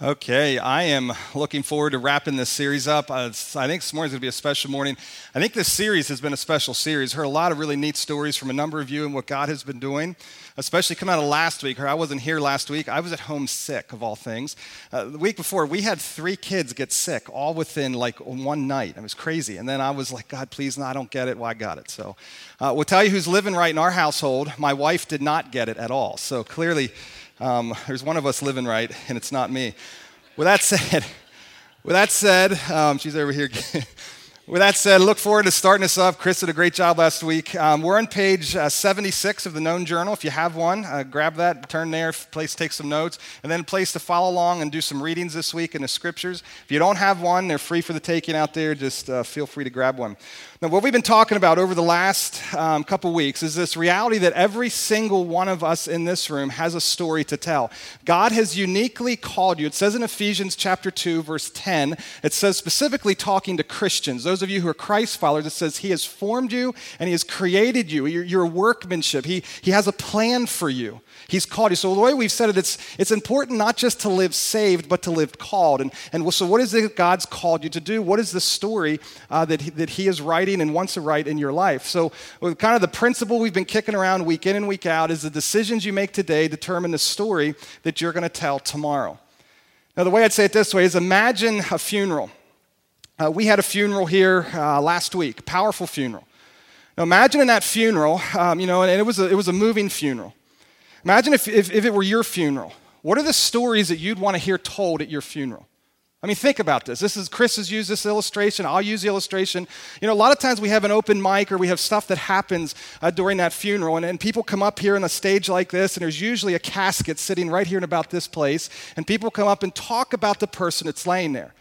Okay, I am looking forward to wrapping this series up. Uh, I think this morning's going to be a special morning. I think this series has been a special series. Heard a lot of really neat stories from a number of you and what God has been doing, especially coming out of last week. I wasn't here last week. I was at home sick, of all things. Uh, the week before, we had three kids get sick, all within like one night. It was crazy. And then I was like, God, please, no, I don't get it. Well, I got it. So uh, we'll tell you who's living right in our household. My wife did not get it at all. So clearly, um, there's one of us living right, and it's not me. With that said, with that said, um, she's over here. With that said, look forward to starting us up. Chris did a great job last week. Um, we're on page uh, 76 of the Known Journal. If you have one, uh, grab that, turn there, place take some notes, and then place to follow along and do some readings this week in the scriptures. If you don't have one, they're free for the taking out there. Just uh, feel free to grab one. Now, what we've been talking about over the last um, couple weeks is this reality that every single one of us in this room has a story to tell. God has uniquely called you. It says in Ephesians chapter 2, verse 10, it says specifically talking to Christians, those of you who are Christ followers, it says He has formed you and He has created you. You're, you're workmanship. He, he has a plan for you. He's called you. So the way we've said it, it's, it's important not just to live saved, but to live called. And, and so what is it God's called you to do? What is the story uh, that, he, that He is writing and wants to write in your life? So kind of the principle we've been kicking around week in and week out is the decisions you make today determine the story that you're going to tell tomorrow. Now, the way I'd say it this way is imagine a funeral. Uh, we had a funeral here uh, last week, powerful funeral. Now, imagine in that funeral, um, you know, and it was a, it was a moving funeral. Imagine if, if, if it were your funeral. What are the stories that you'd want to hear told at your funeral? I mean, think about this. This is Chris has used this illustration. I'll use the illustration. You know, a lot of times we have an open mic or we have stuff that happens uh, during that funeral, and, and people come up here on a stage like this, and there's usually a casket sitting right here in about this place, and people come up and talk about the person that's laying there.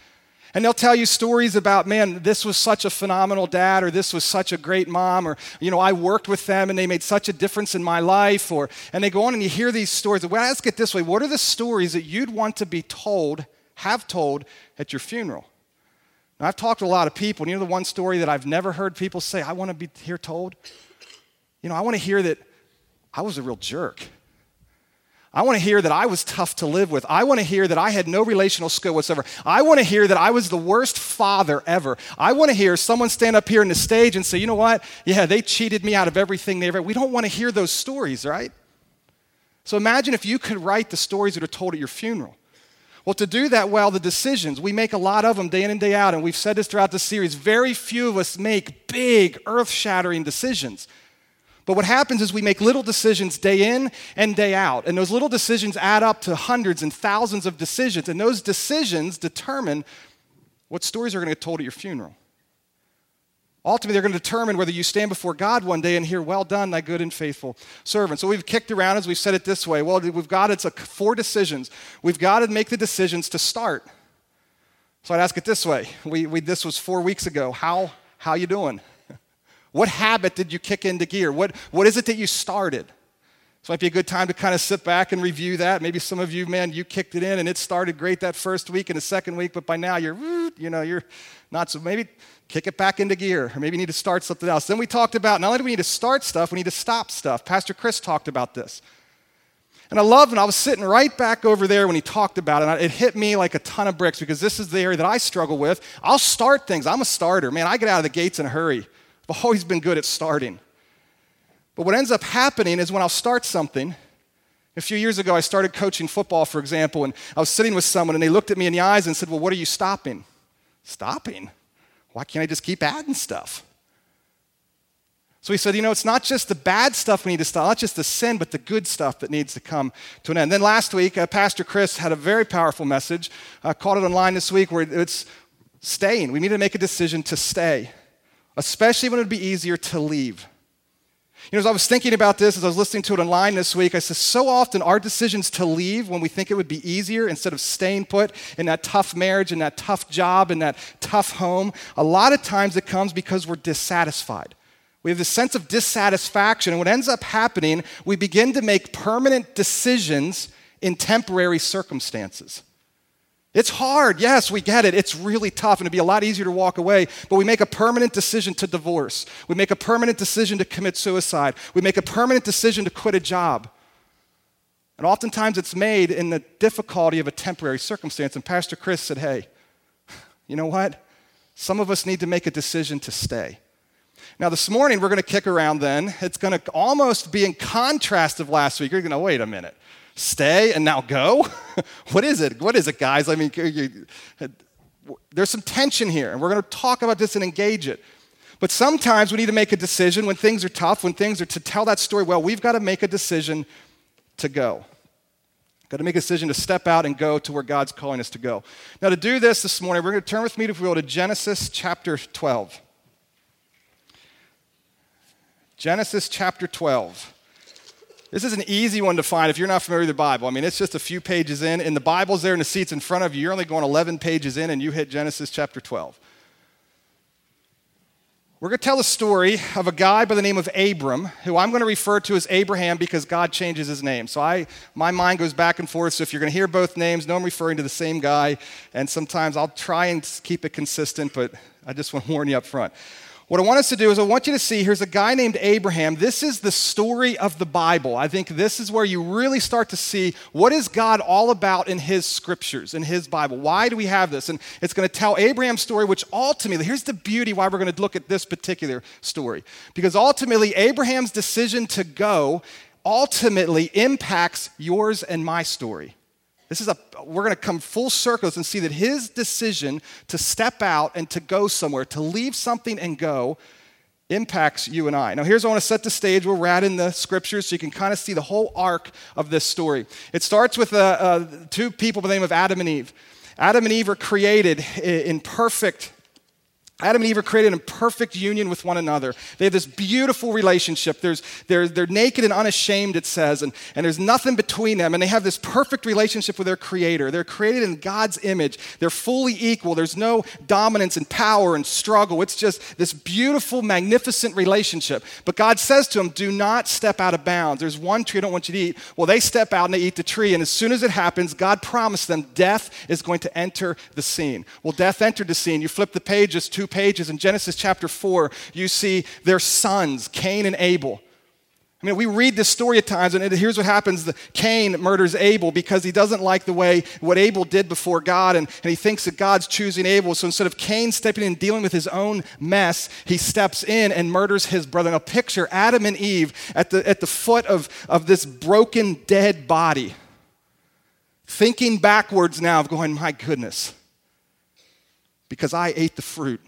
And they'll tell you stories about, man, this was such a phenomenal dad, or this was such a great mom, or, you know, I worked with them and they made such a difference in my life. Or, and they go on and you hear these stories. Well, ask it this way what are the stories that you'd want to be told, have told at your funeral? Now, I've talked to a lot of people, and you know the one story that I've never heard people say, I want to be here told? You know, I want to hear that I was a real jerk. I want to hear that I was tough to live with. I want to hear that I had no relational skill whatsoever. I want to hear that I was the worst father ever. I want to hear someone stand up here on the stage and say, you know what? Yeah, they cheated me out of everything they ever. We don't want to hear those stories, right? So imagine if you could write the stories that are told at your funeral. Well, to do that well, the decisions, we make a lot of them day in and day out, and we've said this throughout the series. Very few of us make big, earth shattering decisions. But what happens is we make little decisions day in and day out. And those little decisions add up to hundreds and thousands of decisions. And those decisions determine what stories are going to get told at your funeral. Ultimately, they're going to determine whether you stand before God one day and hear, Well done, thy good and faithful servant. So we've kicked around as we've said it this way. Well, we've got it's a, four decisions. We've got to make the decisions to start. So I'd ask it this way. We, we, this was four weeks ago. How, how you doing? What habit did you kick into gear? What, what is it that you started? It might be a good time to kind of sit back and review that. Maybe some of you, man, you kicked it in and it started great that first week and the second week, but by now you're, you know, you're not so. Maybe kick it back into gear, or maybe you need to start something else. Then we talked about not only do we need to start stuff, we need to stop stuff. Pastor Chris talked about this. And I love when I was sitting right back over there when he talked about it. It hit me like a ton of bricks because this is the area that I struggle with. I'll start things. I'm a starter. Man, I get out of the gates in a hurry. I've always been good at starting. But what ends up happening is when I'll start something, a few years ago, I started coaching football, for example, and I was sitting with someone and they looked at me in the eyes and said, Well, what are you stopping? Stopping? Why can't I just keep adding stuff? So he said, You know, it's not just the bad stuff we need to stop, not just the sin, but the good stuff that needs to come to an end. Then last week, uh, Pastor Chris had a very powerful message. I uh, caught it online this week where it's staying. We need to make a decision to stay especially when it would be easier to leave. You know, as I was thinking about this, as I was listening to it online this week, I said, so often our decisions to leave when we think it would be easier instead of staying put in that tough marriage, in that tough job, in that tough home, a lot of times it comes because we're dissatisfied. We have this sense of dissatisfaction, and what ends up happening, we begin to make permanent decisions in temporary circumstances. It's hard. Yes, we get it. It's really tough, and it'd be a lot easier to walk away. But we make a permanent decision to divorce. We make a permanent decision to commit suicide. We make a permanent decision to quit a job. And oftentimes it's made in the difficulty of a temporary circumstance. And Pastor Chris said, hey, you know what? Some of us need to make a decision to stay. Now, this morning, we're going to kick around then. It's going to almost be in contrast of last week. You're going to, wait a minute, stay and now go? what is it? What is it, guys? I mean, there's some tension here, and we're going to talk about this and engage it. But sometimes we need to make a decision when things are tough, when things are to tell that story well, we've got to make a decision to go. Got to make a decision to step out and go to where God's calling us to go. Now, to do this this morning, we're going to turn with me, if we will, to Genesis chapter 12. Genesis chapter 12. This is an easy one to find if you're not familiar with the Bible. I mean, it's just a few pages in, and the Bible's there in the seats in front of you. You're only going 11 pages in, and you hit Genesis chapter 12. We're going to tell a story of a guy by the name of Abram, who I'm going to refer to as Abraham because God changes his name. So I, my mind goes back and forth. So if you're going to hear both names, know I'm referring to the same guy. And sometimes I'll try and keep it consistent, but I just want to warn you up front. What I want us to do is, I want you to see here's a guy named Abraham. This is the story of the Bible. I think this is where you really start to see what is God all about in his scriptures, in his Bible. Why do we have this? And it's going to tell Abraham's story, which ultimately, here's the beauty why we're going to look at this particular story. Because ultimately, Abraham's decision to go ultimately impacts yours and my story. This is a, we're going to come full circles and see that his decision to step out and to go somewhere, to leave something and go, impacts you and I. Now, here's I want to set the stage we're at in the scriptures so you can kind of see the whole arc of this story. It starts with uh, uh, two people by the name of Adam and Eve. Adam and Eve are created in perfect Adam and Eve are created in perfect union with one another. They have this beautiful relationship. There's, they're, they're naked and unashamed, it says, and, and there's nothing between them. And they have this perfect relationship with their Creator. They're created in God's image. They're fully equal. There's no dominance and power and struggle. It's just this beautiful, magnificent relationship. But God says to them, Do not step out of bounds. There's one tree I don't want you to eat. Well, they step out and they eat the tree. And as soon as it happens, God promised them death is going to enter the scene. Well, death entered the scene. You flip the pages two pages in Genesis chapter 4, you see their sons, Cain and Abel. I mean, we read this story at times, and here's what happens. The, Cain murders Abel because he doesn't like the way what Abel did before God, and, and he thinks that God's choosing Abel. So instead of Cain stepping in and dealing with his own mess, he steps in and murders his brother. Now, picture Adam and Eve at the, at the foot of, of this broken, dead body, thinking backwards now of going, My goodness, because I ate the fruit.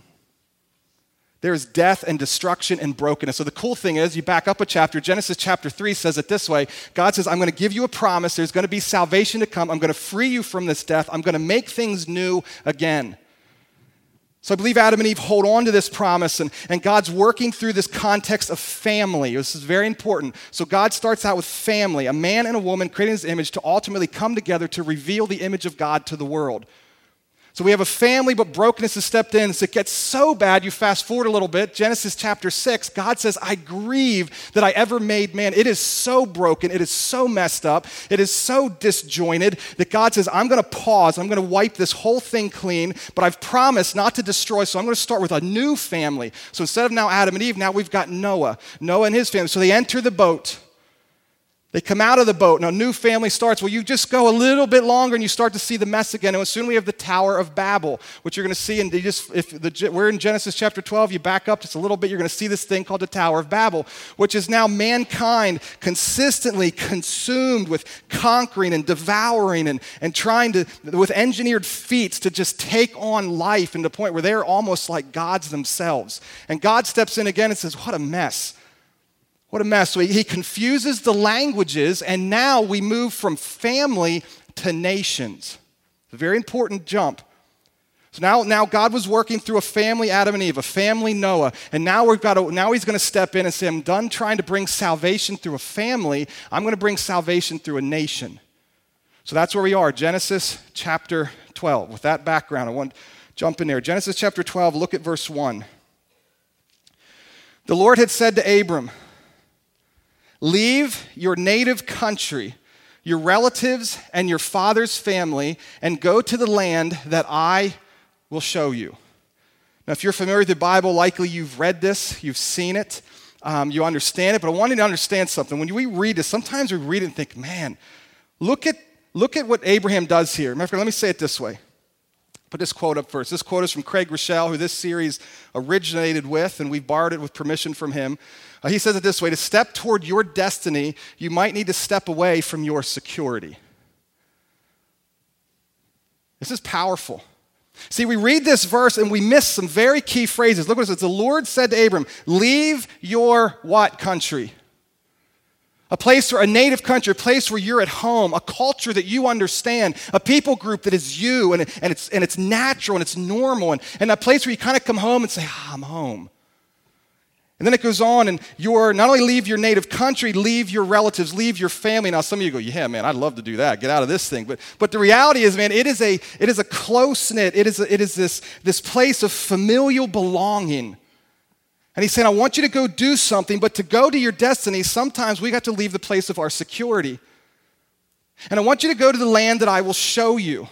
There is death and destruction and brokenness. So the cool thing is, you back up a chapter, Genesis chapter 3 says it this way God says, I'm going to give you a promise. There's going to be salvation to come. I'm going to free you from this death. I'm going to make things new again. So I believe Adam and Eve hold on to this promise, and, and God's working through this context of family. This is very important. So God starts out with family, a man and a woman creating his image to ultimately come together to reveal the image of God to the world. So we have a family, but brokenness has stepped in. So it gets so bad, you fast forward a little bit, Genesis chapter 6, God says, I grieve that I ever made man. It is so broken, it is so messed up, it is so disjointed that God says, I'm going to pause, I'm going to wipe this whole thing clean, but I've promised not to destroy, so I'm going to start with a new family. So instead of now Adam and Eve, now we've got Noah, Noah and his family. So they enter the boat. They come out of the boat. and a new family starts. Well, you just go a little bit longer and you start to see the mess again. And soon we have the Tower of Babel, which you're going to see. And just if the, we're in Genesis chapter 12, you back up just a little bit, you're going to see this thing called the Tower of Babel, which is now mankind consistently consumed with conquering and devouring and, and trying to, with engineered feats, to just take on life and the point where they're almost like gods themselves. And God steps in again and says, What a mess. What a mess. So he confuses the languages, and now we move from family to nations. It's a very important jump. So now, now God was working through a family, Adam and Eve, a family, Noah, and now we've got to, now he's going to step in and say, I'm done trying to bring salvation through a family. I'm going to bring salvation through a nation. So that's where we are, Genesis chapter 12. With that background, I want to jump in there. Genesis chapter 12, look at verse 1. The Lord had said to Abram, Leave your native country, your relatives, and your father's family, and go to the land that I will show you. Now, if you're familiar with the Bible, likely you've read this, you've seen it, um, you understand it, but I want you to understand something. When we read this, sometimes we read it and think, man, Look at, look at what Abraham does here. Matter of fact, let me say it this way. Put this quote up first. This quote is from Craig Groeschel, who this series originated with, and we borrowed it with permission from him. Uh, he says it this way To step toward your destiny, you might need to step away from your security. This is powerful. See, we read this verse and we miss some very key phrases. Look what it says. The Lord said to Abram, Leave your what country? A place where a native country, a place where you're at home, a culture that you understand, a people group that is you and, and, it's, and it's natural and it's normal, and, and a place where you kind of come home and say, ah, I'm home. And then it goes on, and you're not only leave your native country, leave your relatives, leave your family. Now, some of you go, yeah, man, I'd love to do that. Get out of this thing. But, but the reality is, man, it is a, it is a close knit, it is, it is this, this place of familial belonging. And he's saying, I want you to go do something, but to go to your destiny, sometimes we got to leave the place of our security. And I want you to go to the land that I will show you.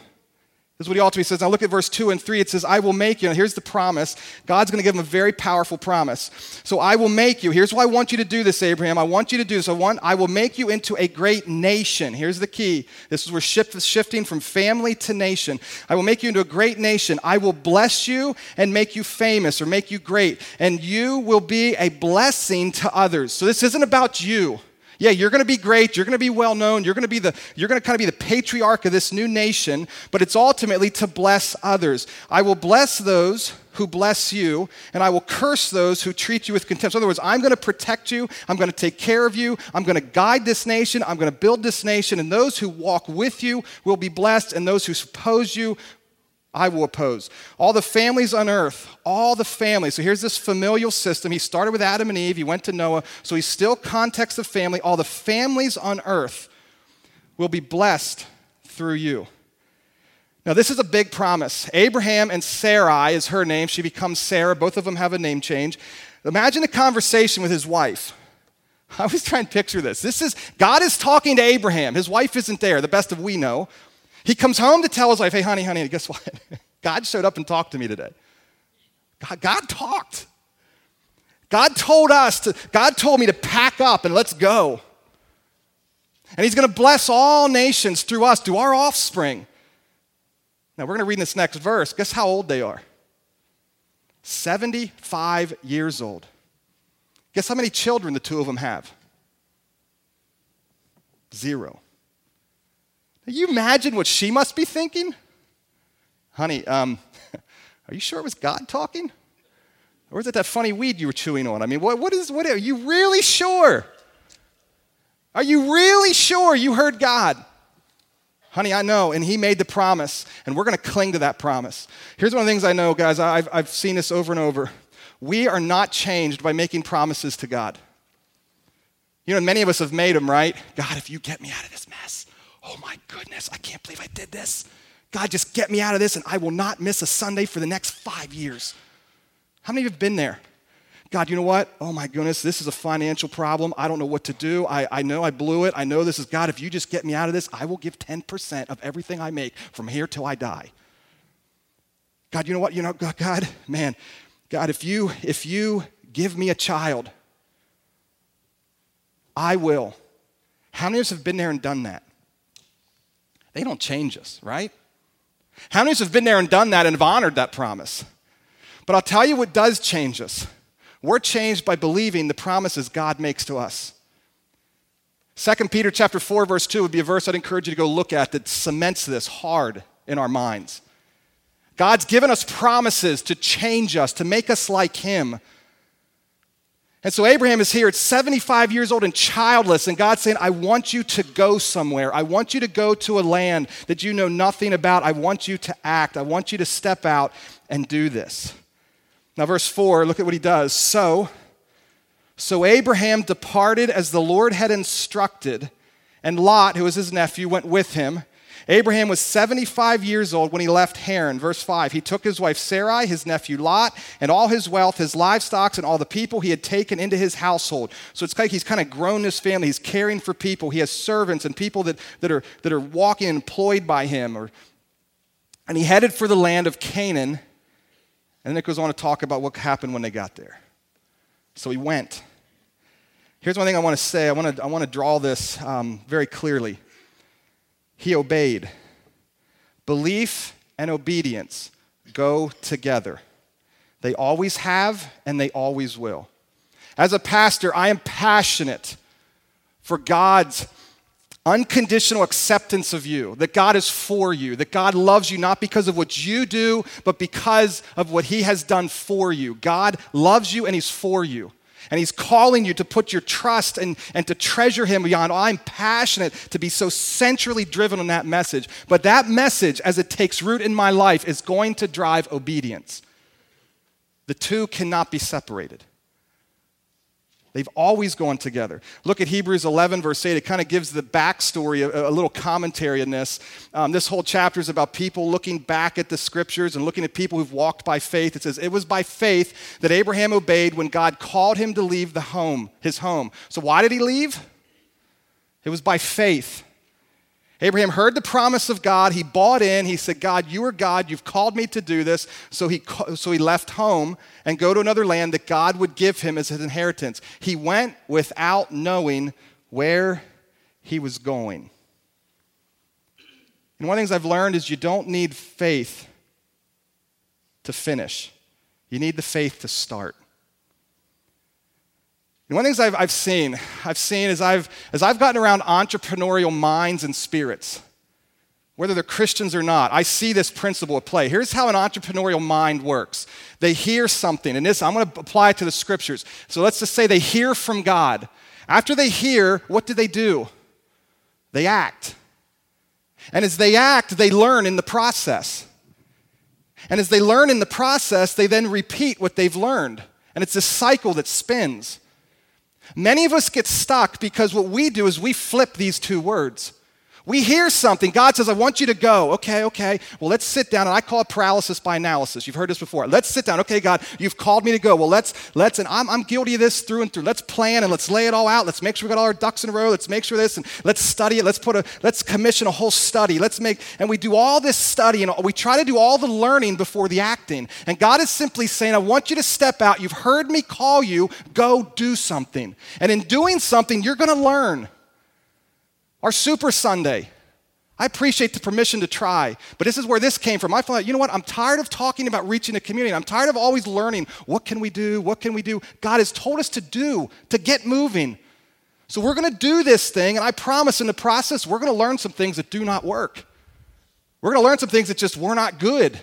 This is what he ultimately says. Now look at verse 2 and 3. It says, I will make you. And here's the promise. God's going to give him a very powerful promise. So I will make you. Here's why I want you to do this, Abraham. I want you to do this. I, want, I will make you into a great nation. Here's the key. This is where shift, shifting from family to nation. I will make you into a great nation. I will bless you and make you famous or make you great. And you will be a blessing to others. So this isn't about you. Yeah, you're going to be great. You're going to be well known. You're going to be the you're going to kind of be the patriarch of this new nation, but it's ultimately to bless others. I will bless those who bless you, and I will curse those who treat you with contempt. So in other words, I'm going to protect you. I'm going to take care of you. I'm going to guide this nation. I'm going to build this nation, and those who walk with you will be blessed, and those who oppose you I will oppose. All the families on earth, all the families. So here's this familial system. He started with Adam and Eve, he went to Noah. So he's still context of family. All the families on earth will be blessed through you. Now, this is a big promise. Abraham and Sarai is her name. She becomes Sarah. Both of them have a name change. Imagine a conversation with his wife. I was trying to picture this. This is God is talking to Abraham. His wife isn't there, the best of we know. He comes home to tell his wife, hey, honey, honey, guess what? God showed up and talked to me today. God, God talked. God told us to, God told me to pack up and let's go. And he's going to bless all nations through us, through our offspring. Now, we're going to read this next verse. Guess how old they are? 75 years old. Guess how many children the two of them have? Zero. Can you imagine what she must be thinking? Honey, um, are you sure it was God talking? Or is it that funny weed you were chewing on? I mean, what, what is, what are you really sure? Are you really sure you heard God? Honey, I know, and He made the promise, and we're going to cling to that promise. Here's one of the things I know, guys, I've, I've seen this over and over. We are not changed by making promises to God. You know, many of us have made them, right? God, if you get me out of this mess, oh my goodness, I can't believe I did this. God, just get me out of this and I will not miss a Sunday for the next five years. How many of you have been there? God, you know what? Oh my goodness, this is a financial problem. I don't know what to do. I, I know I blew it. I know this is God. If you just get me out of this, I will give 10% of everything I make from here till I die. God, you know what? You know, God, man, God, if you if you give me a child, I will. How many of us have been there and done that? They don't change us, right? How many of us have been there and done that and have honored that promise? But I'll tell you what does change us. We're changed by believing the promises God makes to us. 2 Peter chapter 4 verse 2 would be a verse I'd encourage you to go look at that cements this hard in our minds. God's given us promises to change us, to make us like him. And so Abraham is here at 75 years old and childless, and God's saying, I want you to go somewhere. I want you to go to a land that you know nothing about. I want you to act. I want you to step out and do this. Now, verse 4, look at what he does. So, so Abraham departed as the Lord had instructed, and Lot, who was his nephew, went with him. Abraham was 75 years old when he left Haran. Verse 5 He took his wife Sarai, his nephew Lot, and all his wealth, his livestock, and all the people he had taken into his household. So it's like he's kind of grown this family. He's caring for people. He has servants and people that, that, are, that are walking employed by him. Or, and he headed for the land of Canaan. And then it goes on to talk about what happened when they got there. So he went. Here's one thing I want to say. I want to, I want to draw this um, very clearly. He obeyed. Belief and obedience go together. They always have and they always will. As a pastor, I am passionate for God's unconditional acceptance of you, that God is for you, that God loves you not because of what you do, but because of what He has done for you. God loves you and He's for you. And He's calling you to put your trust and, and to treasure Him beyond. Oh, I'm passionate to be so centrally driven on that message. But that message, as it takes root in my life, is going to drive obedience. The two cannot be separated. They've always gone together. Look at Hebrews 11, verse 8. It kind of gives the backstory, a, a little commentary in this. Um, this whole chapter is about people looking back at the scriptures and looking at people who've walked by faith. It says, It was by faith that Abraham obeyed when God called him to leave the home, his home. So why did he leave? It was by faith. Abraham heard the promise of God. He bought in. He said, God, you are God. You've called me to do this. So he, so he left home and go to another land that God would give him as his inheritance. He went without knowing where he was going. And one of the things I've learned is you don't need faith to finish, you need the faith to start. One of the things I've, I've seen, I've seen as I've, as I've gotten around entrepreneurial minds and spirits, whether they're Christians or not, I see this principle at play. Here's how an entrepreneurial mind works. They hear something, and this, I'm going to apply to the scriptures. So let's just say they hear from God. After they hear, what do they do? They act. And as they act, they learn in the process. And as they learn in the process, they then repeat what they've learned. And it's a cycle that spins. Many of us get stuck because what we do is we flip these two words. We hear something. God says, I want you to go. Okay, okay. Well, let's sit down. And I call it paralysis by analysis. You've heard this before. Let's sit down. Okay, God, you've called me to go. Well, let's, let's, and I'm, I'm guilty of this through and through. Let's plan and let's lay it all out. Let's make sure we got all our ducks in a row. Let's make sure this and let's study it. Let's put a, let's commission a whole study. Let's make, and we do all this study and we try to do all the learning before the acting. And God is simply saying, I want you to step out. You've heard me call you. Go do something. And in doing something, you're going to learn. Our Super Sunday. I appreciate the permission to try, but this is where this came from. I thought, you know what? I'm tired of talking about reaching a community. I'm tired of always learning what can we do? What can we do? God has told us to do, to get moving. So we're going to do this thing, and I promise in the process, we're going to learn some things that do not work. We're going to learn some things that just were not good.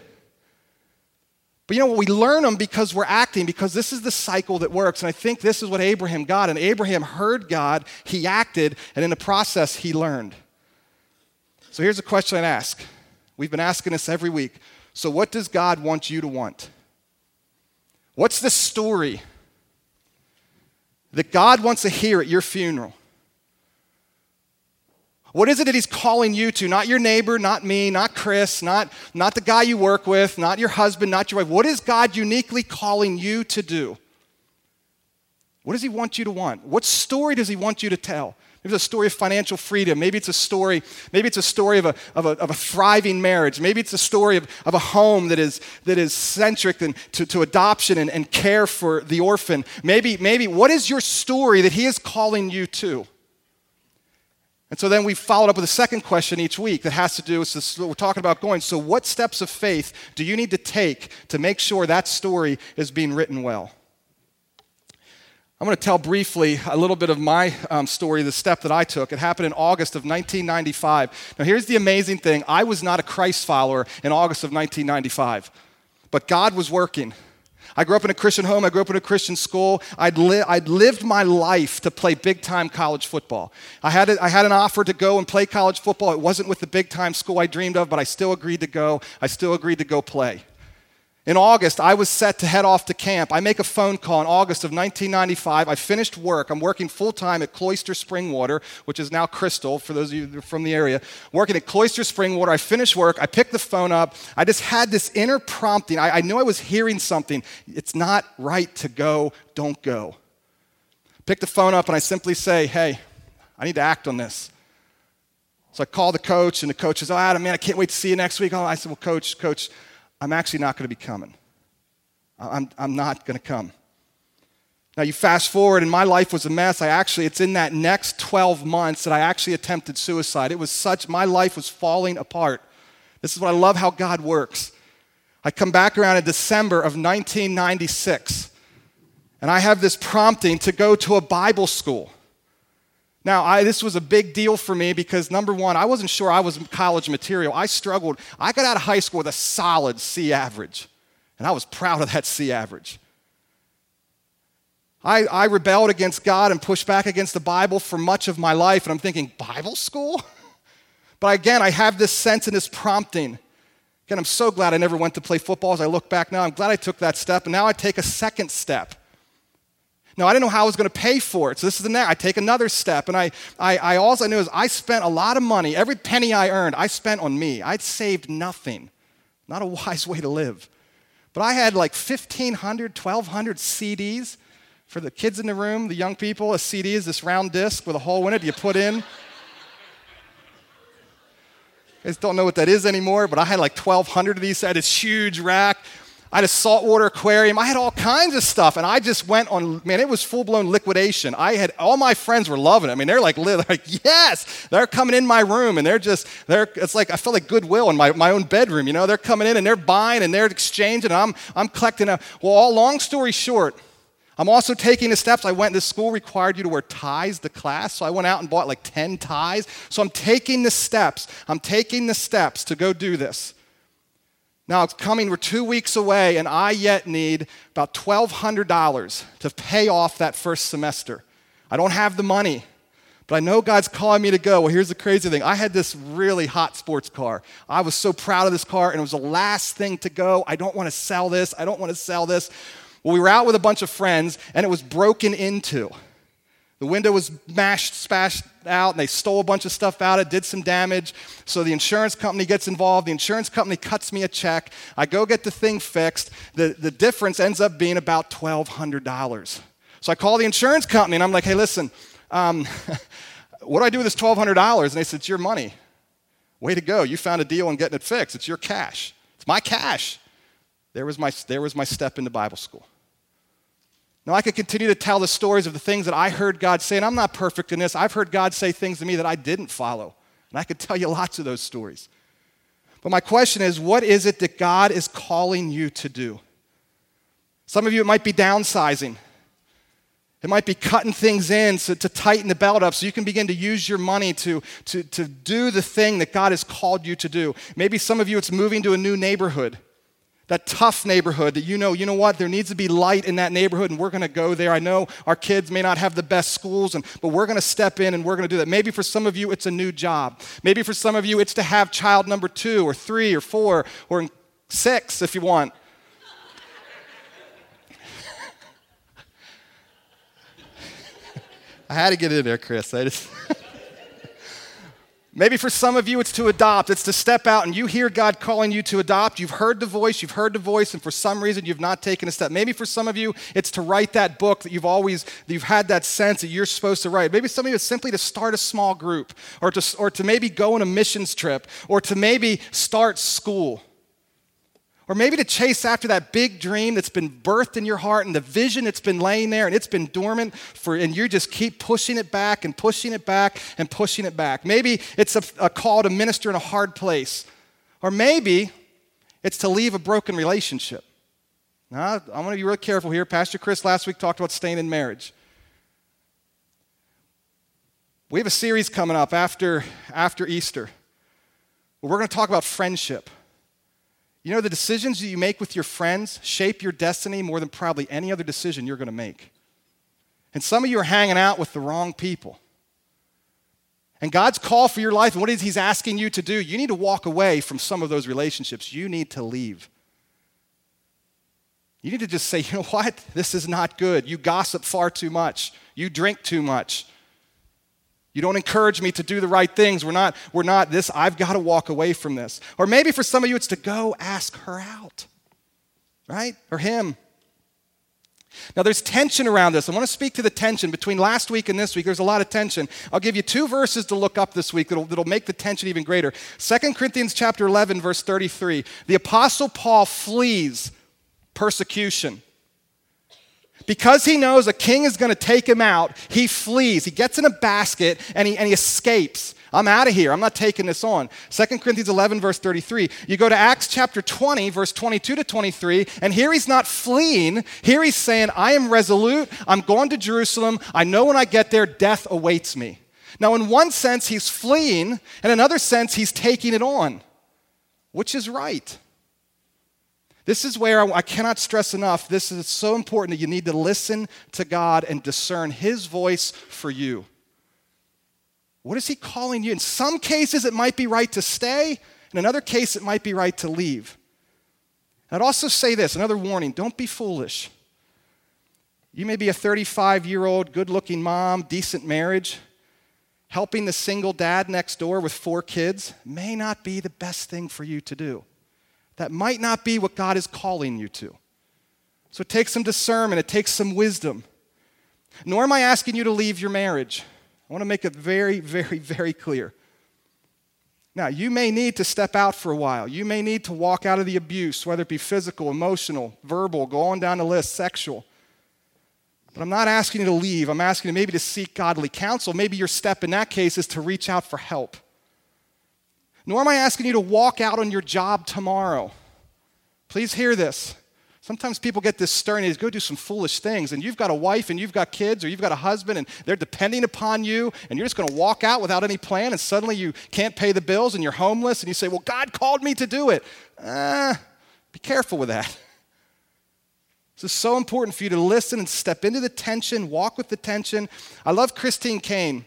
But you know what? We learn them because we're acting, because this is the cycle that works. And I think this is what Abraham got. And Abraham heard God, he acted, and in the process, he learned. So here's a question I'd ask. We've been asking this every week. So, what does God want you to want? What's the story that God wants to hear at your funeral? What is it that He's calling you to? Not your neighbor, not me, not Chris, not, not the guy you work with, not your husband, not your wife. What is God uniquely calling you to do? What does He want you to want? What story does He want you to tell? Maybe it's a story of financial freedom. Maybe it's a story, maybe it's a story of a, of a, of a thriving marriage. Maybe it's a story of, of a home that is, that is centric and to, to adoption and, and care for the orphan. Maybe, maybe what is your story that he is calling you to? And so then we followed up with a second question each week that has to do with this, what we're talking about going. So, what steps of faith do you need to take to make sure that story is being written well? I'm going to tell briefly a little bit of my um, story, the step that I took. It happened in August of 1995. Now, here's the amazing thing I was not a Christ follower in August of 1995, but God was working. I grew up in a Christian home. I grew up in a Christian school. I'd, li- I'd lived my life to play big time college football. I had, a, I had an offer to go and play college football. It wasn't with the big time school I dreamed of, but I still agreed to go. I still agreed to go play. In August, I was set to head off to camp. I make a phone call in August of 1995. I finished work. I'm working full time at Cloister Springwater, which is now Crystal, for those of you from the area. Working at Cloister Springwater. I finished work. I picked the phone up. I just had this inner prompting. I, I knew I was hearing something. It's not right to go. Don't go. Pick the phone up and I simply say, hey, I need to act on this. So I call the coach, and the coach says, Oh, Adam, man, I can't wait to see you next week. Oh, I said, Well, coach, coach, I'm actually not going to be coming. I'm, I'm not going to come. Now, you fast forward, and my life was a mess. I actually, it's in that next 12 months that I actually attempted suicide. It was such, my life was falling apart. This is what I love how God works. I come back around in December of 1996, and I have this prompting to go to a Bible school. Now, I, this was a big deal for me because number one, I wasn't sure I was college material. I struggled. I got out of high school with a solid C average, and I was proud of that C average. I, I rebelled against God and pushed back against the Bible for much of my life, and I'm thinking, Bible school? But again, I have this sense and this prompting. Again, I'm so glad I never went to play football as I look back now. I'm glad I took that step, and now I take a second step. Now, I didn't know how I was going to pay for it, so this is the next. I take another step, and I, I, I all I knew is I spent a lot of money. Every penny I earned, I spent on me. I'd saved nothing. Not a wise way to live. But I had like 1,500, 1,200 CDs for the kids in the room, the young people, a CD is this round disc with a hole in it you put in. I just don't know what that is anymore, but I had like 1,200 of these. I had this huge rack. I had a saltwater aquarium. I had all kinds of stuff, and I just went on. Man, it was full blown liquidation. I had all my friends were loving it. I mean, they're like, they're like, yes, they're coming in my room, and they're just, they're. It's like I felt like Goodwill in my, my own bedroom. You know, they're coming in and they're buying and they're exchanging. And I'm I'm collecting. A, well, all long story short, I'm also taking the steps. I went, this school required you to wear ties to class. So I went out and bought like 10 ties. So I'm taking the steps. I'm taking the steps to go do this. Now it's coming, we're two weeks away, and I yet need about $1,200 to pay off that first semester. I don't have the money, but I know God's calling me to go. Well, here's the crazy thing I had this really hot sports car. I was so proud of this car, and it was the last thing to go. I don't want to sell this. I don't want to sell this. Well, we were out with a bunch of friends and it was broken into. The window was mashed, spashed out, and they stole a bunch of stuff out. Of it did some damage. So the insurance company gets involved. The insurance company cuts me a check. I go get the thing fixed. The, the difference ends up being about $1,200. So I call the insurance company and I'm like, hey, listen, um, what do I do with this $1,200? And they said, it's your money. Way to go. You found a deal on getting it fixed. It's your cash. It's my cash. There was my, there was my step into Bible school. Now, I could continue to tell the stories of the things that I heard God say, and I'm not perfect in this. I've heard God say things to me that I didn't follow. And I could tell you lots of those stories. But my question is what is it that God is calling you to do? Some of you, it might be downsizing. It might be cutting things in so, to tighten the belt up so you can begin to use your money to, to, to do the thing that God has called you to do. Maybe some of you, it's moving to a new neighborhood that tough neighborhood that you know, you know what, there needs to be light in that neighborhood and we're going to go there. I know our kids may not have the best schools, and, but we're going to step in and we're going to do that. Maybe for some of you, it's a new job. Maybe for some of you, it's to have child number two or three or four or six if you want. I had to get in there, Chris. I just. Maybe for some of you, it's to adopt. It's to step out and you hear God calling you to adopt. You've heard the voice, you've heard the voice, and for some reason, you've not taken a step. Maybe for some of you, it's to write that book that you've always, you've had that sense that you're supposed to write. Maybe some of you, it's simply to start a small group, or to, or to maybe go on a missions trip, or to maybe start school. Or maybe to chase after that big dream that's been birthed in your heart and the vision that's been laying there and it's been dormant for, and you just keep pushing it back and pushing it back and pushing it back. Maybe it's a, a call to minister in a hard place. Or maybe it's to leave a broken relationship. Now, I want to be real careful here. Pastor Chris last week talked about staying in marriage. We have a series coming up after, after Easter. We're going to talk about friendship. You know, the decisions that you make with your friends shape your destiny more than probably any other decision you're going to make. And some of you are hanging out with the wrong people. And God's call for your life and what is He's asking you to do, you need to walk away from some of those relationships. You need to leave. You need to just say, you know what? This is not good. You gossip far too much. You drink too much. You don't encourage me to do the right things. We're not, we're not this, I've got to walk away from this. Or maybe for some of you, it's to go ask her out, right? Or him. Now, there's tension around this. I want to speak to the tension between last week and this week. There's a lot of tension. I'll give you two verses to look up this week that'll, that'll make the tension even greater. 2 Corinthians chapter 11, verse 33. The Apostle Paul flees persecution. Because he knows a king is going to take him out, he flees. He gets in a basket and he, and he escapes. I'm out of here. I'm not taking this on. 2 Corinthians 11, verse 33. You go to Acts chapter 20, verse 22 to 23, and here he's not fleeing. Here he's saying, I am resolute. I'm going to Jerusalem. I know when I get there, death awaits me. Now, in one sense, he's fleeing, and in another sense, he's taking it on. Which is right? This is where I, cannot stress enough. This is so important that you need to listen to God and discern His voice for you. What is He calling you? In some cases, it might be right to stay, in another case, it might be right to leave. I'd also say this another warning don't be foolish. You may be a 35 year old, good looking mom, decent marriage. Helping the single dad next door with four kids may not be the best thing for you to do. That might not be what God is calling you to. So it takes some discernment, it takes some wisdom. Nor am I asking you to leave your marriage. I want to make it very, very, very clear. Now, you may need to step out for a while. You may need to walk out of the abuse, whether it be physical, emotional, verbal, go on down the list, sexual. But I'm not asking you to leave. I'm asking you maybe to seek godly counsel. Maybe your step in that case is to reach out for help. Nor am I asking you to walk out on your job tomorrow. Please hear this. Sometimes people get this stirring, they go do some foolish things, and you've got a wife and you've got kids, or you've got a husband, and they're depending upon you, and you're just going to walk out without any plan, and suddenly you can't pay the bills and you're homeless, and you say, Well, God called me to do it. Uh, be careful with that. This is so important for you to listen and step into the tension, walk with the tension. I love Christine Caine,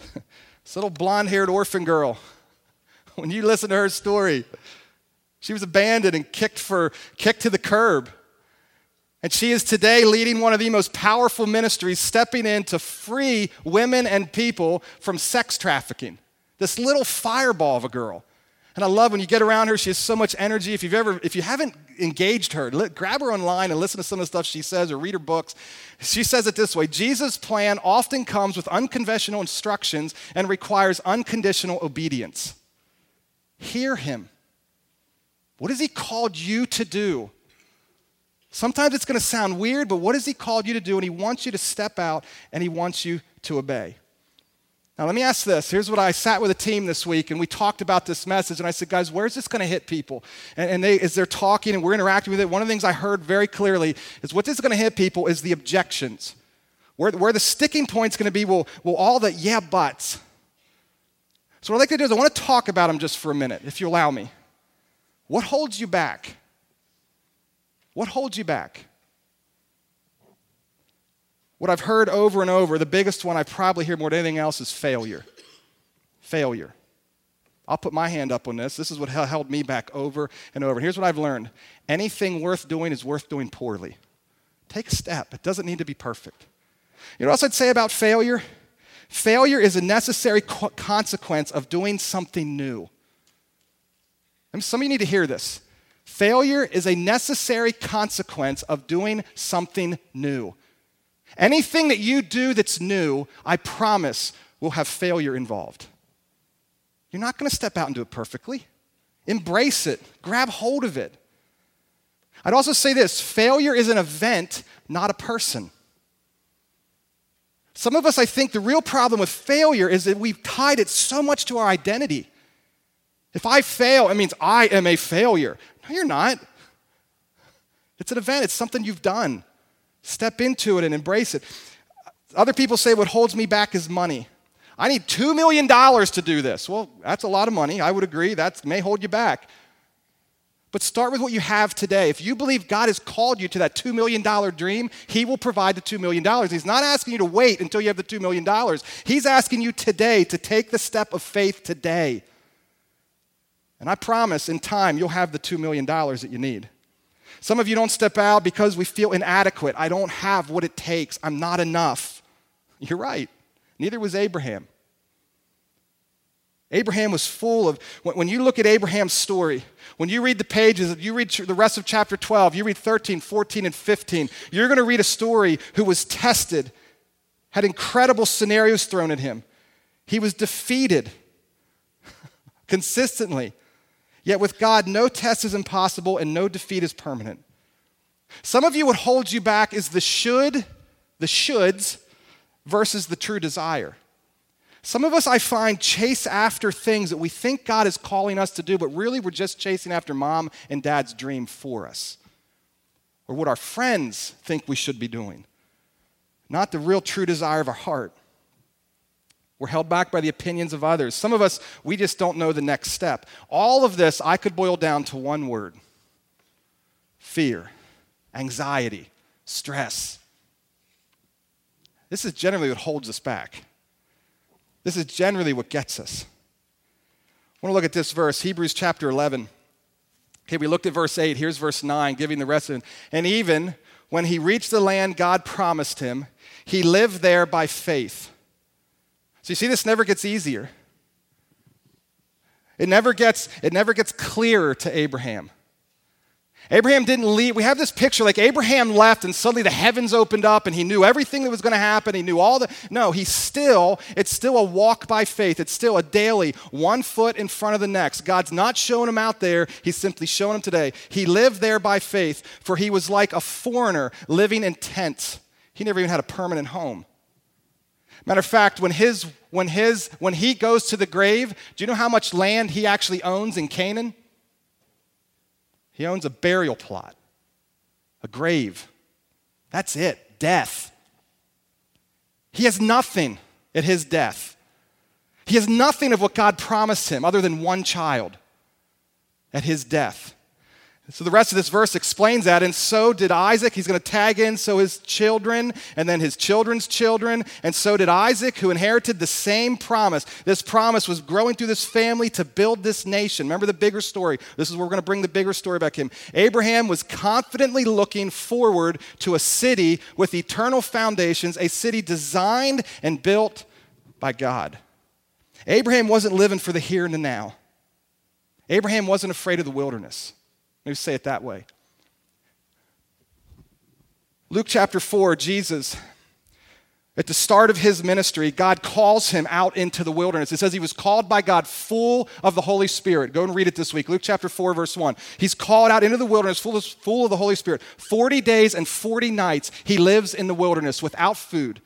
this little blonde haired orphan girl. When you listen to her story, she was abandoned and kicked, for, kicked to the curb. And she is today leading one of the most powerful ministries, stepping in to free women and people from sex trafficking. This little fireball of a girl. And I love when you get around her, she has so much energy. If you've ever, if you haven't engaged her, let, grab her online and listen to some of the stuff she says or read her books. She says it this way Jesus' plan often comes with unconventional instructions and requires unconditional obedience. Hear him. What has he called you to do? Sometimes it's going to sound weird, but what has he called you to do? And he wants you to step out and he wants you to obey. Now, let me ask this. Here's what I sat with a team this week, and we talked about this message. And I said, guys, where's this going to hit people? And, and they, as they're talking and we're interacting with it, one of the things I heard very clearly is what this is going to hit people is the objections. Where, where the sticking point's going to be, well, well, all the yeah buts. So, what I'd like to do is I want to talk about them just for a minute, if you allow me. What holds you back? What holds you back? What I've heard over and over, the biggest one I probably hear more than anything else is failure. Failure. I'll put my hand up on this. This is what held me back over and over. Here's what I've learned anything worth doing is worth doing poorly. Take a step, it doesn't need to be perfect. You know what else I'd say about failure? Failure is a necessary co- consequence of doing something new. And some of you need to hear this. Failure is a necessary consequence of doing something new. Anything that you do that's new, I promise, will have failure involved. You're not going to step out and do it perfectly. Embrace it, grab hold of it. I'd also say this failure is an event, not a person. Some of us, I think, the real problem with failure is that we've tied it so much to our identity. If I fail, it means I am a failure. No, you're not. It's an event, it's something you've done. Step into it and embrace it. Other people say what holds me back is money. I need $2 million to do this. Well, that's a lot of money. I would agree. That may hold you back. But start with what you have today. If you believe God has called you to that $2 million dream, He will provide the $2 million. He's not asking you to wait until you have the $2 million. He's asking you today to take the step of faith today. And I promise in time you'll have the $2 million that you need. Some of you don't step out because we feel inadequate. I don't have what it takes. I'm not enough. You're right. Neither was Abraham. Abraham was full of, when you look at Abraham's story, when you read the pages, you read the rest of chapter 12, you read 13, 14, and 15, you're going to read a story who was tested, had incredible scenarios thrown at him. He was defeated consistently. Yet with God, no test is impossible and no defeat is permanent. Some of you, what holds you back is the should, the shoulds, versus the true desire. Some of us, I find, chase after things that we think God is calling us to do, but really we're just chasing after mom and dad's dream for us, or what our friends think we should be doing, not the real true desire of our heart. We're held back by the opinions of others. Some of us, we just don't know the next step. All of this I could boil down to one word fear, anxiety, stress. This is generally what holds us back. This is generally what gets us. I want to look at this verse, Hebrews chapter 11. Okay, we looked at verse 8. Here's verse 9, giving the rest of it. And even when he reached the land God promised him, he lived there by faith. So you see, this never gets easier. It never gets, it never gets clearer to Abraham. Abraham didn't leave. We have this picture like Abraham left and suddenly the heavens opened up and he knew everything that was going to happen. He knew all the. No, he still, it's still a walk by faith. It's still a daily, one foot in front of the next. God's not showing him out there, he's simply showing him today. He lived there by faith, for he was like a foreigner living in tents. He never even had a permanent home. Matter of fact, when, his, when, his, when he goes to the grave, do you know how much land he actually owns in Canaan? He owns a burial plot, a grave. That's it, death. He has nothing at his death. He has nothing of what God promised him other than one child at his death. So the rest of this verse explains that. And so did Isaac. He's going to tag in, so his children, and then his children's children. And so did Isaac, who inherited the same promise. This promise was growing through this family to build this nation. Remember the bigger story. This is where we're going to bring the bigger story back in. Abraham was confidently looking forward to a city with eternal foundations, a city designed and built by God. Abraham wasn't living for the here and the now. Abraham wasn't afraid of the wilderness. Maybe say it that way. Luke chapter 4, Jesus, at the start of his ministry, God calls him out into the wilderness. It says he was called by God full of the Holy Spirit. Go and read it this week. Luke chapter 4, verse 1. He's called out into the wilderness full of, full of the Holy Spirit. 40 days and 40 nights he lives in the wilderness without food.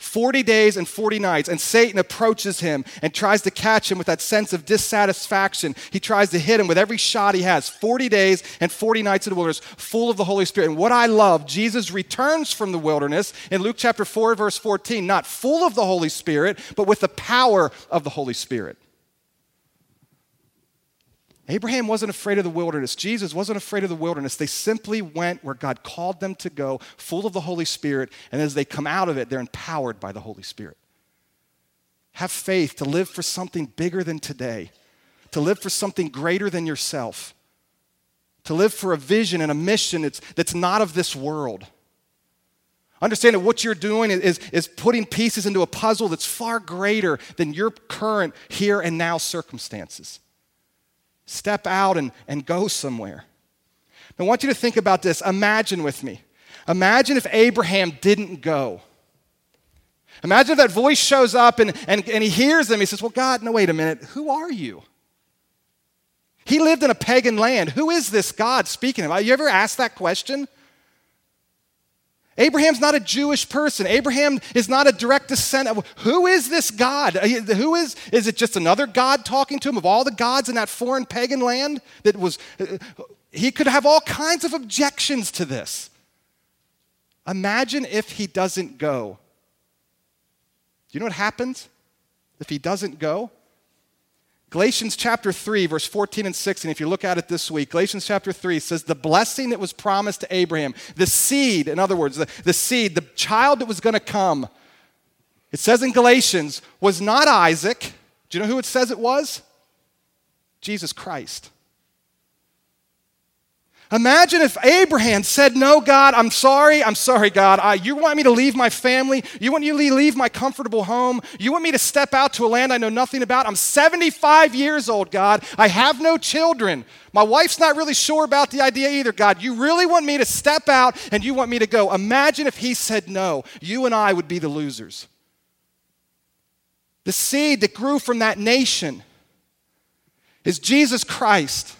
40 days and 40 nights, and Satan approaches him and tries to catch him with that sense of dissatisfaction. He tries to hit him with every shot he has. 40 days and 40 nights in the wilderness, full of the Holy Spirit. And what I love, Jesus returns from the wilderness in Luke chapter 4, verse 14, not full of the Holy Spirit, but with the power of the Holy Spirit. Abraham wasn't afraid of the wilderness. Jesus wasn't afraid of the wilderness. They simply went where God called them to go, full of the Holy Spirit, and as they come out of it, they're empowered by the Holy Spirit. Have faith to live for something bigger than today, to live for something greater than yourself, to live for a vision and a mission that's, that's not of this world. Understand that what you're doing is, is putting pieces into a puzzle that's far greater than your current here and now circumstances. Step out and, and go somewhere. I want you to think about this. Imagine with me. Imagine if Abraham didn't go. Imagine if that voice shows up and, and, and he hears him. He says, Well, God, no, wait a minute. Who are you? He lived in a pagan land. Who is this God speaking of? You ever asked that question? Abraham's not a Jewish person. Abraham is not a direct descendant. Who is this God? Uh, who is, is it just another God talking to him of all the gods in that foreign pagan land that was, uh, he could have all kinds of objections to this. Imagine if he doesn't go. Do you know what happens if he doesn't go? Galatians chapter 3, verse 14 and 16, if you look at it this week, Galatians chapter 3 says, The blessing that was promised to Abraham, the seed, in other words, the, the seed, the child that was going to come, it says in Galatians, was not Isaac. Do you know who it says it was? Jesus Christ. Imagine if Abraham said, No, God, I'm sorry. I'm sorry, God. I, you want me to leave my family? You want me to leave my comfortable home? You want me to step out to a land I know nothing about? I'm 75 years old, God. I have no children. My wife's not really sure about the idea either, God. You really want me to step out and you want me to go. Imagine if he said no. You and I would be the losers. The seed that grew from that nation is Jesus Christ.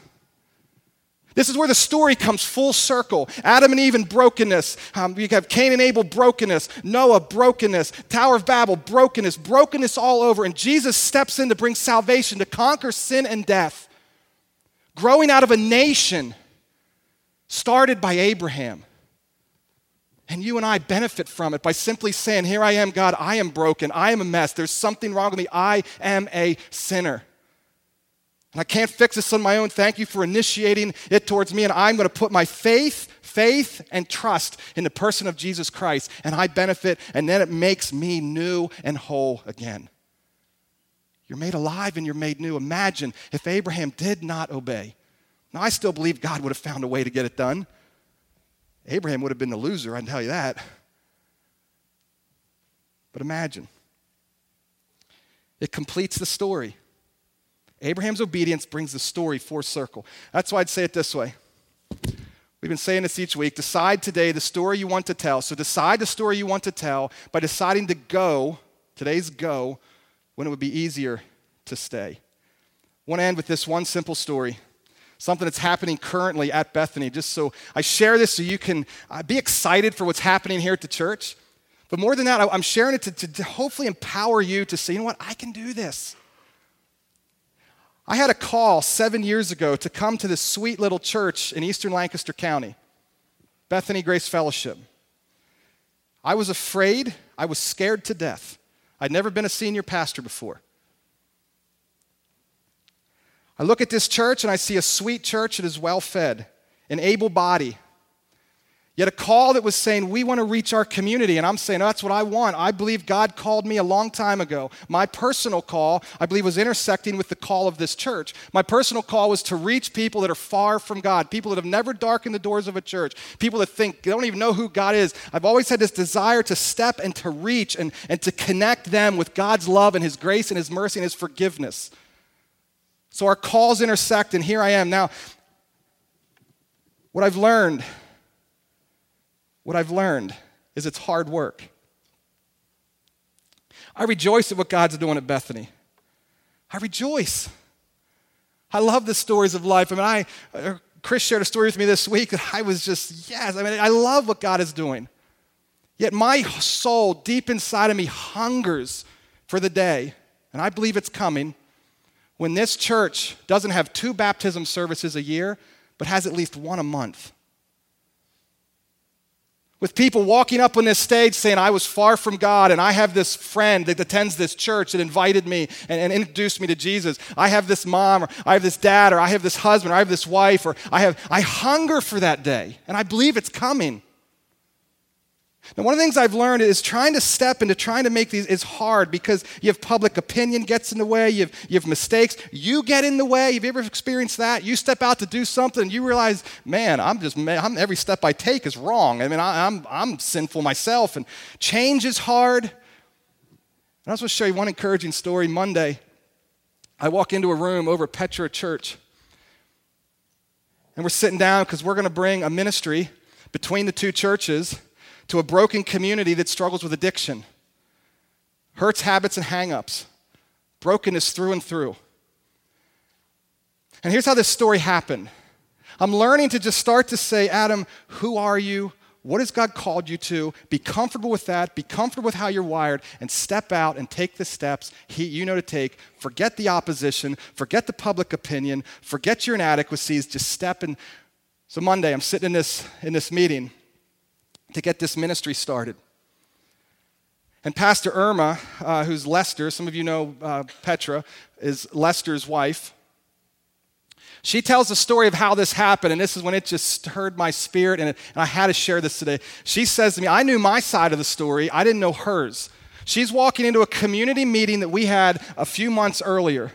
This is where the story comes full circle. Adam and Eve in brokenness. Um, you have Cain and Abel brokenness. Noah brokenness. Tower of Babel brokenness. Brokenness all over. And Jesus steps in to bring salvation, to conquer sin and death. Growing out of a nation started by Abraham. And you and I benefit from it by simply saying, Here I am, God, I am broken. I am a mess. There's something wrong with me. I am a sinner. And I can't fix this on my own. Thank you for initiating it towards me. And I'm going to put my faith, faith, and trust in the person of Jesus Christ. And I benefit, and then it makes me new and whole again. You're made alive and you're made new. Imagine if Abraham did not obey. Now, I still believe God would have found a way to get it done. Abraham would have been the loser, I can tell you that. But imagine. It completes the story. Abraham's obedience brings the story full circle. That's why I'd say it this way. We've been saying this each week. Decide today the story you want to tell. So decide the story you want to tell by deciding to go, today's go, when it would be easier to stay. I want to end with this one simple story something that's happening currently at Bethany. Just so I share this so you can uh, be excited for what's happening here at the church. But more than that, I'm sharing it to, to, to hopefully empower you to say, you know what, I can do this. I had a call seven years ago to come to this sweet little church in eastern Lancaster County, Bethany Grace Fellowship. I was afraid, I was scared to death. I'd never been a senior pastor before. I look at this church and I see a sweet church that is well fed, an able body, Yet a call that was saying, We want to reach our community. And I'm saying, oh, That's what I want. I believe God called me a long time ago. My personal call, I believe, was intersecting with the call of this church. My personal call was to reach people that are far from God, people that have never darkened the doors of a church, people that think they don't even know who God is. I've always had this desire to step and to reach and, and to connect them with God's love and His grace and His mercy and His forgiveness. So our calls intersect, and here I am. Now, what I've learned what I've learned is it's hard work. I rejoice at what God's doing at Bethany. I rejoice. I love the stories of life. I mean, I, uh, Chris shared a story with me this week that I was just, yes, I mean, I love what God is doing. Yet my soul, deep inside of me, hungers for the day, and I believe it's coming, when this church doesn't have two baptism services a year, but has at least one a month with people walking up on this stage saying, I was far from God, and I have this friend that attends this church that invited me and, and, introduced me to Jesus. I have this mom, or I have this dad, or I have this husband, or I have this wife, or I have, I hunger for that day, and I believe it's coming. Now, one of the things I've learned is trying to step into trying to make these is hard because you have public opinion gets in the way, you have, you have mistakes, you get in the way. Have you ever experienced that? You step out to do something you realize, man, I'm just, I'm, every step I take is wrong. I mean, I, I'm, I'm sinful myself, and change is hard. And I just want to show you one encouraging story. Monday, I walk into a room over at Petra Church, and we're sitting down because we're going to bring a ministry between the two churches to a broken community that struggles with addiction, hurts, habits, and hangups, brokenness through and through. And here's how this story happened. I'm learning to just start to say, Adam, who are you? What has God called you to? Be comfortable with that. Be comfortable with how you're wired and step out and take the steps he, you know to take. Forget the opposition. Forget the public opinion. Forget your inadequacies. Just step in. So Monday, I'm sitting in this, in this meeting to get this ministry started. And Pastor Irma, uh, who's Lester, some of you know uh, Petra, is Lester's wife. She tells the story of how this happened, and this is when it just stirred my spirit, and, it, and I had to share this today. She says to me, I knew my side of the story, I didn't know hers. She's walking into a community meeting that we had a few months earlier.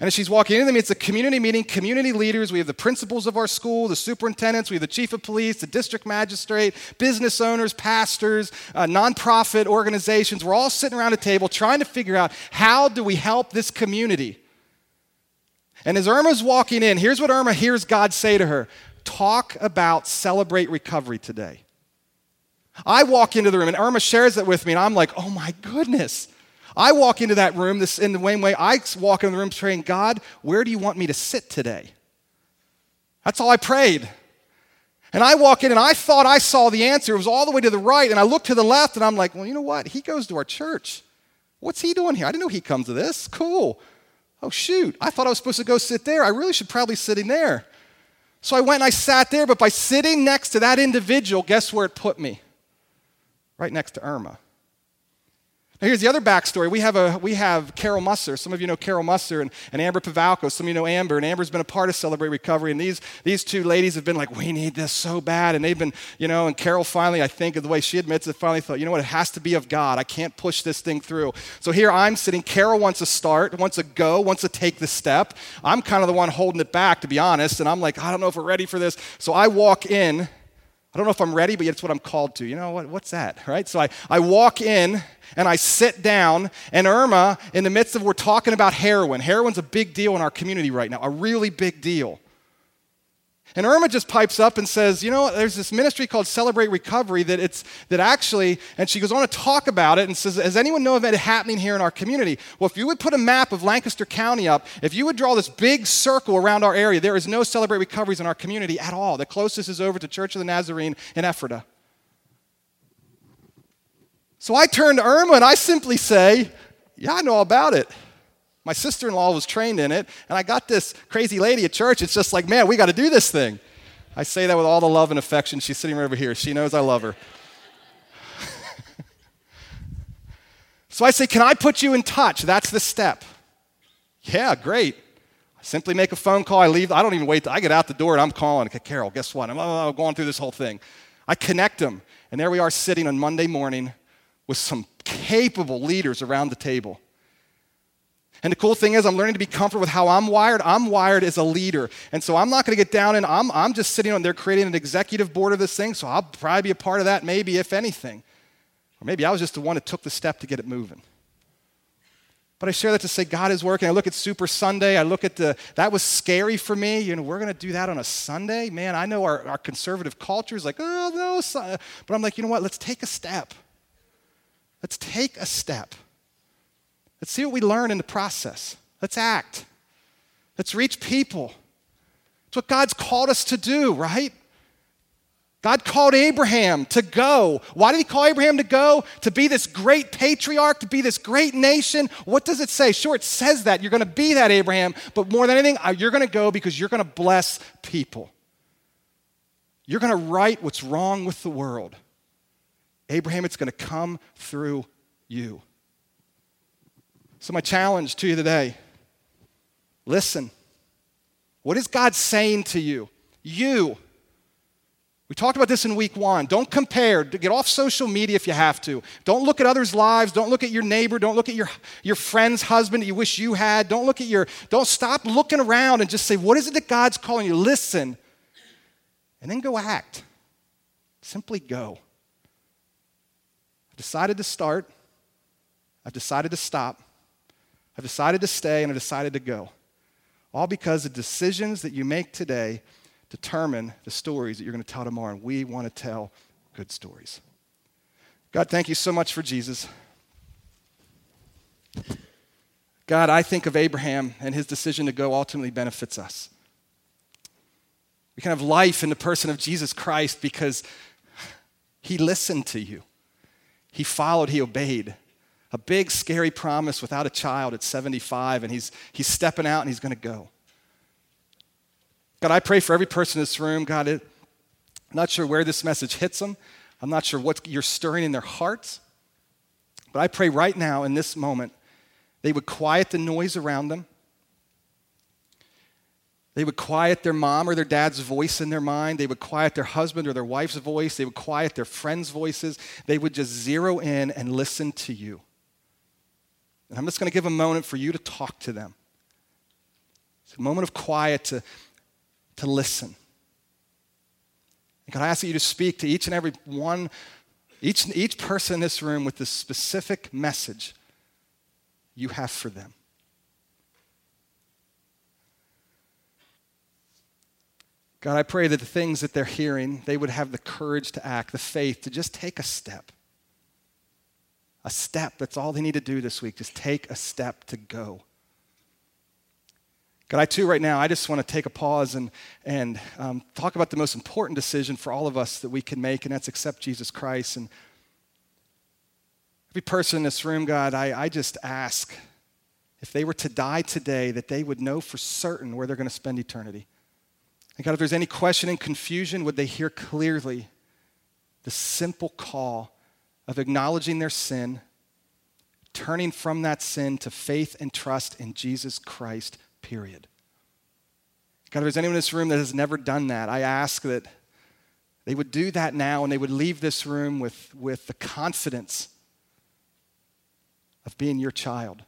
And as she's walking into them, it's a community meeting, community leaders. We have the principals of our school, the superintendents, we have the chief of police, the district magistrate, business owners, pastors, uh, nonprofit organizations. We're all sitting around a table trying to figure out how do we help this community. And as Irma's walking in, here's what Irma hears God say to her Talk about celebrate recovery today. I walk into the room and Irma shares it with me, and I'm like, oh my goodness. I walk into that room this, in the same way I walk into the room praying, God, where do you want me to sit today? That's all I prayed. And I walk in and I thought I saw the answer. It was all the way to the right. And I look to the left and I'm like, well, you know what? He goes to our church. What's he doing here? I didn't know he comes to this. Cool. Oh, shoot. I thought I was supposed to go sit there. I really should probably sitting there. So I went and I sat there, but by sitting next to that individual, guess where it put me? Right next to Irma. Here's the other backstory. We have, a, we have Carol Musser. Some of you know Carol Musser and, and Amber Pavalko. Some of you know Amber, and Amber's been a part of Celebrate Recovery. And these, these two ladies have been like, we need this so bad. And they've been, you know, and Carol finally, I think, of the way she admits it, finally thought, you know what, it has to be of God. I can't push this thing through. So here I'm sitting. Carol wants to start, wants to go, wants to take the step. I'm kind of the one holding it back, to be honest. And I'm like, I don't know if we're ready for this. So I walk in. I don't know if I'm ready, but it's what I'm called to. You know what? What's that? Right? So I, I walk in and I sit down, and Irma, in the midst of we're talking about heroin. Heroin's a big deal in our community right now, a really big deal. And Irma just pipes up and says, You know, there's this ministry called Celebrate Recovery that it's that actually, and she goes on to talk about it and says, Does anyone know of it happening here in our community? Well, if you would put a map of Lancaster County up, if you would draw this big circle around our area, there is no Celebrate Recoveries in our community at all. The closest is over to Church of the Nazarene in Ephrata. So I turn to Irma and I simply say, Yeah, I know about it. My sister in law was trained in it, and I got this crazy lady at church. It's just like, man, we got to do this thing. I say that with all the love and affection. She's sitting right over here. She knows I love her. so I say, Can I put you in touch? That's the step. Yeah, great. I simply make a phone call. I leave. I don't even wait. I get out the door and I'm calling. Okay, Carol, guess what? I'm going through this whole thing. I connect them, and there we are sitting on Monday morning with some capable leaders around the table. And the cool thing is, I'm learning to be comfortable with how I'm wired. I'm wired as a leader. And so I'm not going to get down and I'm, I'm just sitting on there creating an executive board of this thing. So I'll probably be a part of that, maybe, if anything. Or maybe I was just the one that took the step to get it moving. But I share that to say God is working. I look at Super Sunday. I look at the, that was scary for me. You know, we're going to do that on a Sunday. Man, I know our, our conservative culture is like, oh, no. But I'm like, you know what? Let's take a step. Let's take a step. Let's see what we learn in the process. Let's act. Let's reach people. It's what God's called us to do, right? God called Abraham to go. Why did he call Abraham to go? To be this great patriarch, to be this great nation. What does it say? Sure, it says that. You're going to be that, Abraham. But more than anything, uh, you're going to go because you're going to bless people. You're going to right what's wrong with the world. Abraham, it's going to come through you. So, my challenge to you today listen. What is God saying to you? You. We talked about this in week one. Don't compare. Get off social media if you have to. Don't look at others' lives. Don't look at your neighbor. Don't look at your, your friend's husband that you wish you had. Don't look at your, don't stop looking around and just say, what is it that God's calling you? Listen. And then go act. Simply go. I've decided to start. I've decided to stop. I've decided to stay and I've decided to go. All because the decisions that you make today determine the stories that you're going to tell tomorrow. And we want to tell good stories. God, thank you so much for Jesus. God, I think of Abraham and his decision to go ultimately benefits us. We can have life in the person of Jesus Christ because he listened to you. He followed, he obeyed. A big, scary promise without a child at 75, and he's, he's stepping out and he's going to go. God, I pray for every person in this room. God, it, I'm not sure where this message hits them. I'm not sure what you're stirring in their hearts. But I pray right now in this moment, they would quiet the noise around them. They would quiet their mom or their dad's voice in their mind. They would quiet their husband or their wife's voice. They would quiet their friends' voices. They would just zero in and listen to you. And I'm just going to give a moment for you to talk to them. It's a moment of quiet to, to listen. And God, I ask that you to speak to each and every one, each, each person in this room with the specific message you have for them. God, I pray that the things that they're hearing, they would have the courage to act, the faith to just take a step. A step, that's all they need to do this week. Just take a step to go. God, I too, right now, I just want to take a pause and, and um, talk about the most important decision for all of us that we can make, and that's accept Jesus Christ. And every person in this room, God, I, I just ask if they were to die today, that they would know for certain where they're going to spend eternity. And God, if there's any question and confusion, would they hear clearly the simple call of acknowledging their sin, turning from that sin to faith and trust in Jesus Christ, period. God, if there's anyone in this room that has never done that, I ask that they would do that now and they would leave this room with, with the confidence of being your child,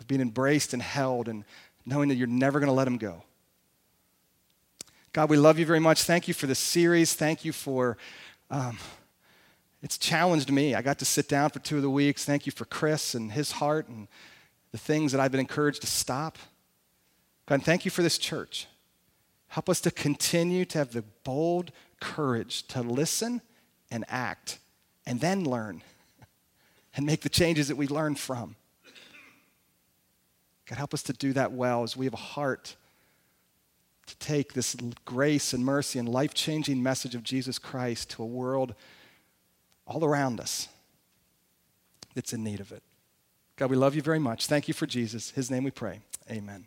of being embraced and held and knowing that you're never going to let them go. God, we love you very much. Thank you for this series. Thank you for, um, it's challenged me. I got to sit down for two of the weeks. Thank you for Chris and his heart and the things that I've been encouraged to stop. God, thank you for this church. Help us to continue to have the bold courage to listen and act and then learn and make the changes that we learn from. God, help us to do that well as we have a heart to take this grace and mercy and life changing message of Jesus Christ to a world all around us that's in need of it. God, we love you very much. Thank you for Jesus. His name we pray. Amen.